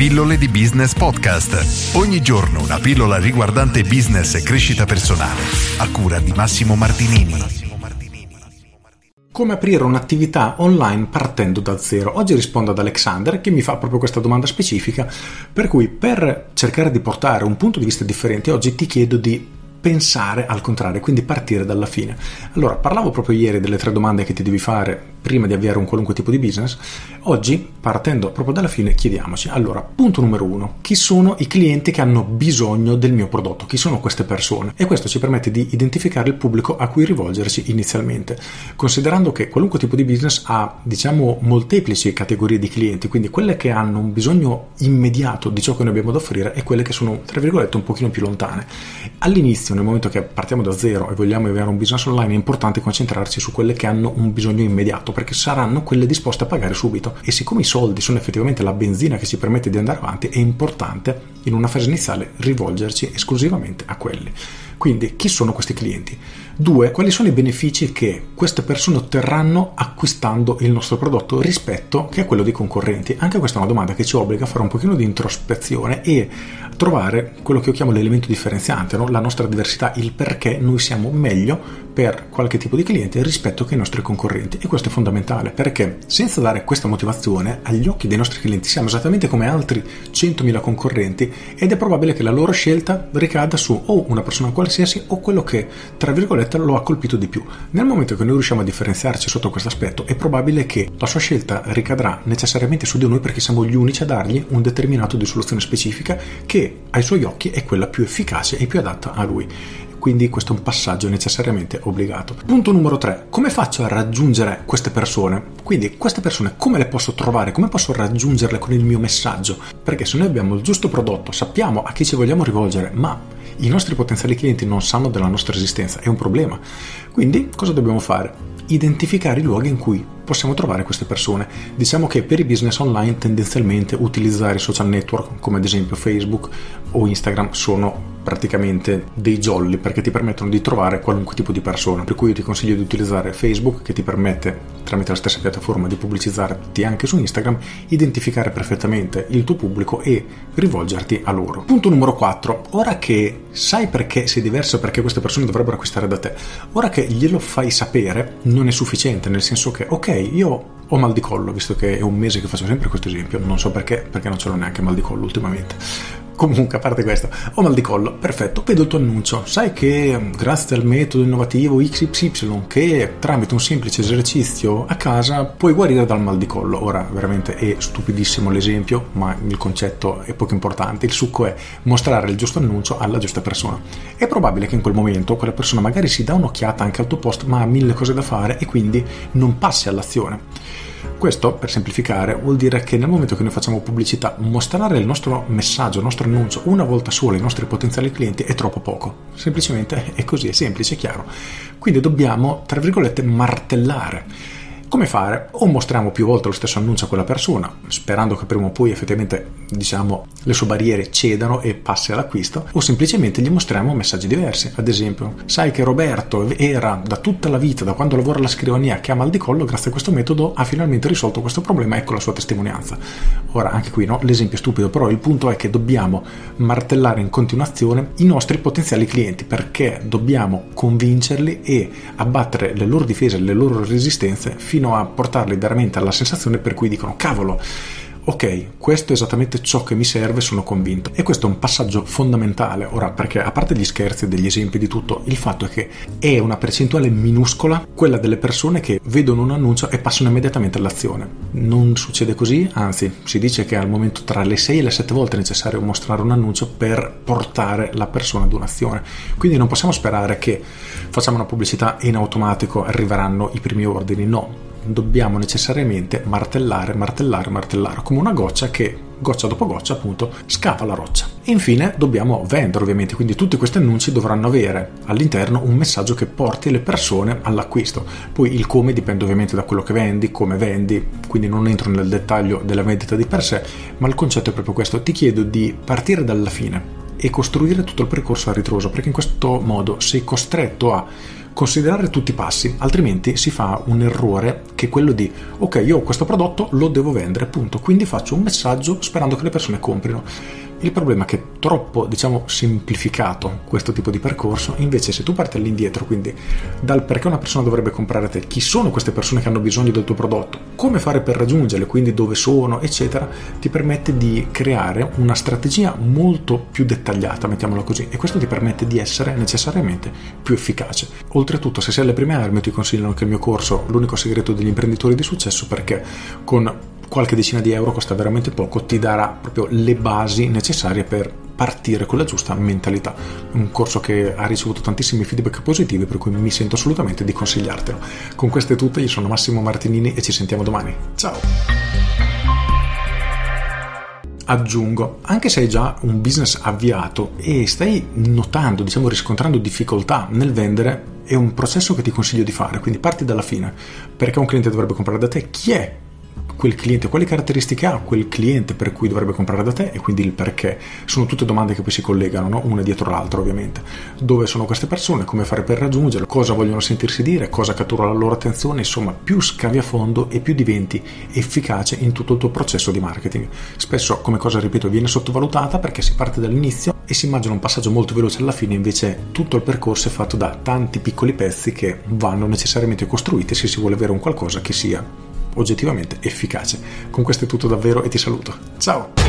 Pillole di Business Podcast. Ogni giorno una pillola riguardante business e crescita personale. A cura di Massimo Martinini. Come aprire un'attività online partendo da zero? Oggi rispondo ad Alexander che mi fa proprio questa domanda specifica, per cui per cercare di portare un punto di vista differente oggi ti chiedo di pensare al contrario, quindi partire dalla fine. Allora, parlavo proprio ieri delle tre domande che ti devi fare prima di avviare un qualunque tipo di business. Oggi, partendo proprio dalla fine, chiediamoci. Allora, punto numero uno, chi sono i clienti che hanno bisogno del mio prodotto? Chi sono queste persone? E questo ci permette di identificare il pubblico a cui rivolgersi inizialmente, considerando che qualunque tipo di business ha, diciamo, molteplici categorie di clienti, quindi quelle che hanno un bisogno immediato di ciò che noi abbiamo da offrire e quelle che sono, tra virgolette, un pochino più lontane. All'inizio all'inizio, nel momento che partiamo da zero e vogliamo avere un business online, è importante concentrarsi su quelle che hanno un bisogno immediato, perché saranno quelle disposte a pagare subito. E siccome i soldi sono effettivamente la benzina che ci permette di andare avanti, è importante in una fase iniziale rivolgerci esclusivamente a quelli. Quindi, chi sono questi clienti? Due, quali sono i benefici che queste persone otterranno acquistando il nostro prodotto rispetto che a quello dei concorrenti? Anche questa è una domanda che ci obbliga a fare un pochino di introspezione e trovare quello che io chiamo l'elemento differenziante, no? la nostra diversità, il perché noi siamo meglio per qualche tipo di cliente rispetto che i nostri concorrenti. E questo è fondamentale perché senza dare questa motivazione agli occhi dei nostri clienti siamo esattamente come altri 100.000 concorrenti ed è probabile che la loro scelta ricada su o una persona qualsiasi o quello che, tra virgolette, lo ha colpito di più. Nel momento che noi riusciamo a differenziarci sotto questo aspetto è probabile che la sua scelta ricadrà necessariamente su di noi perché siamo gli unici a dargli un determinato di soluzione specifica che ai suoi occhi è quella più efficace e più adatta a lui. Quindi questo è un passaggio necessariamente obbligato. Punto numero 3. Come faccio a raggiungere queste persone? Quindi queste persone come le posso trovare? Come posso raggiungerle con il mio messaggio? Perché se noi abbiamo il giusto prodotto, sappiamo a chi ci vogliamo rivolgere, ma i nostri potenziali clienti non sanno della nostra esistenza, è un problema. Quindi cosa dobbiamo fare? Identificare i luoghi in cui possiamo trovare queste persone. Diciamo che per i business online tendenzialmente utilizzare social network come ad esempio Facebook o Instagram sono praticamente dei jolly perché ti permettono di trovare qualunque tipo di persona. Per cui io ti consiglio di utilizzare Facebook che ti permette tramite la stessa piattaforma di pubblicizzarti anche su Instagram, identificare perfettamente il tuo pubblico e rivolgerti a loro. Punto numero 4. Ora che sai perché sei diverso, perché queste persone dovrebbero acquistare da te, ora che glielo fai sapere non è sufficiente, nel senso che ok, io ho mal di collo, visto che è un mese che faccio sempre questo esempio, non so perché, perché non ce l'ho neanche mal di collo ultimamente. Comunque, a parte questo, ho mal di collo, perfetto, vedo il tuo annuncio. Sai che mm, grazie al metodo innovativo XY, che tramite un semplice esercizio a casa puoi guarire dal mal di collo. Ora, veramente è stupidissimo l'esempio, ma il concetto è poco importante. Il succo è mostrare il giusto annuncio alla giusta persona. È probabile che in quel momento quella persona magari si dà un'occhiata anche al tuo post, ma ha mille cose da fare e quindi non passi all'azione. Questo, per semplificare, vuol dire che nel momento che noi facciamo pubblicità, mostrare il nostro messaggio, il nostro annuncio una volta sola ai nostri potenziali clienti è troppo poco. Semplicemente è così, è semplice, è chiaro. Quindi dobbiamo, tra virgolette, martellare come fare? O mostriamo più volte lo stesso annuncio a quella persona, sperando che prima o poi effettivamente diciamo, le sue barriere cedano e passi all'acquisto, o semplicemente gli mostriamo messaggi diversi. Ad esempio, sai che Roberto era da tutta la vita, da quando lavora alla scrivania, che ha mal di collo, grazie a questo metodo ha finalmente risolto questo problema, ecco la sua testimonianza. Ora, anche qui no, l'esempio è stupido, però il punto è che dobbiamo martellare in continuazione i nostri potenziali clienti, perché dobbiamo convincerli e abbattere le loro difese, le loro resistenze fino fino a portarli veramente alla sensazione per cui dicono cavolo ok, questo è esattamente ciò che mi serve, sono convinto. E questo è un passaggio fondamentale, ora perché a parte gli scherzi degli esempi di tutto, il fatto è che è una percentuale minuscola quella delle persone che vedono un annuncio e passano immediatamente all'azione. Non succede così, anzi si dice che al momento tra le 6 e le 7 volte è necessario mostrare un annuncio per portare la persona ad un'azione. Quindi non possiamo sperare che facciamo una pubblicità e in automatico arriveranno i primi ordini, no dobbiamo necessariamente martellare, martellare, martellare, come una goccia che goccia dopo goccia appunto scava la roccia. E infine dobbiamo vendere ovviamente, quindi tutti questi annunci dovranno avere all'interno un messaggio che porti le persone all'acquisto. Poi il come dipende ovviamente da quello che vendi, come vendi, quindi non entro nel dettaglio della vendita di per sé, ma il concetto è proprio questo, ti chiedo di partire dalla fine e costruire tutto il percorso a ritroso, perché in questo modo sei costretto a considerare tutti i passi, altrimenti si fa un errore che è quello di ok, io ho questo prodotto, lo devo vendere, punto. Quindi faccio un messaggio sperando che le persone comprino. Il problema è che è troppo, diciamo, semplificato questo tipo di percorso, invece se tu parti all'indietro, quindi dal perché una persona dovrebbe comprare te, chi sono queste persone che hanno bisogno del tuo prodotto, come fare per raggiungerle, quindi dove sono, eccetera, ti permette di creare una strategia molto più dettagliata, mettiamola così, e questo ti permette di essere necessariamente più efficace. Oltretutto, se sei alle prime armi, ti consiglio anche il mio corso, l'unico segreto degli imprenditori di successo, perché con qualche decina di euro costa veramente poco, ti darà proprio le basi necessarie per partire con la giusta mentalità. Un corso che ha ricevuto tantissimi feedback positivi, per cui mi sento assolutamente di consigliartelo. Con queste tutte, io sono Massimo Martinini e ci sentiamo domani. Ciao! aggiungo, anche se hai già un business avviato e stai notando, diciamo riscontrando difficoltà nel vendere, è un processo che ti consiglio di fare, quindi parti dalla fine. Perché un cliente dovrebbe comprare da te? Chi è quel cliente, quali caratteristiche ha quel cliente per cui dovrebbe comprare da te e quindi il perché. Sono tutte domande che poi si collegano, no? una dietro l'altra ovviamente. Dove sono queste persone, come fare per raggiungerle, cosa vogliono sentirsi dire, cosa cattura la loro attenzione, insomma più scavi a fondo e più diventi efficace in tutto il tuo processo di marketing. Spesso, come cosa ripeto, viene sottovalutata perché si parte dall'inizio e si immagina un passaggio molto veloce alla fine, invece tutto il percorso è fatto da tanti piccoli pezzi che vanno necessariamente costruiti se si vuole avere un qualcosa che sia oggettivamente efficace. Con questo è tutto davvero e ti saluto. Ciao!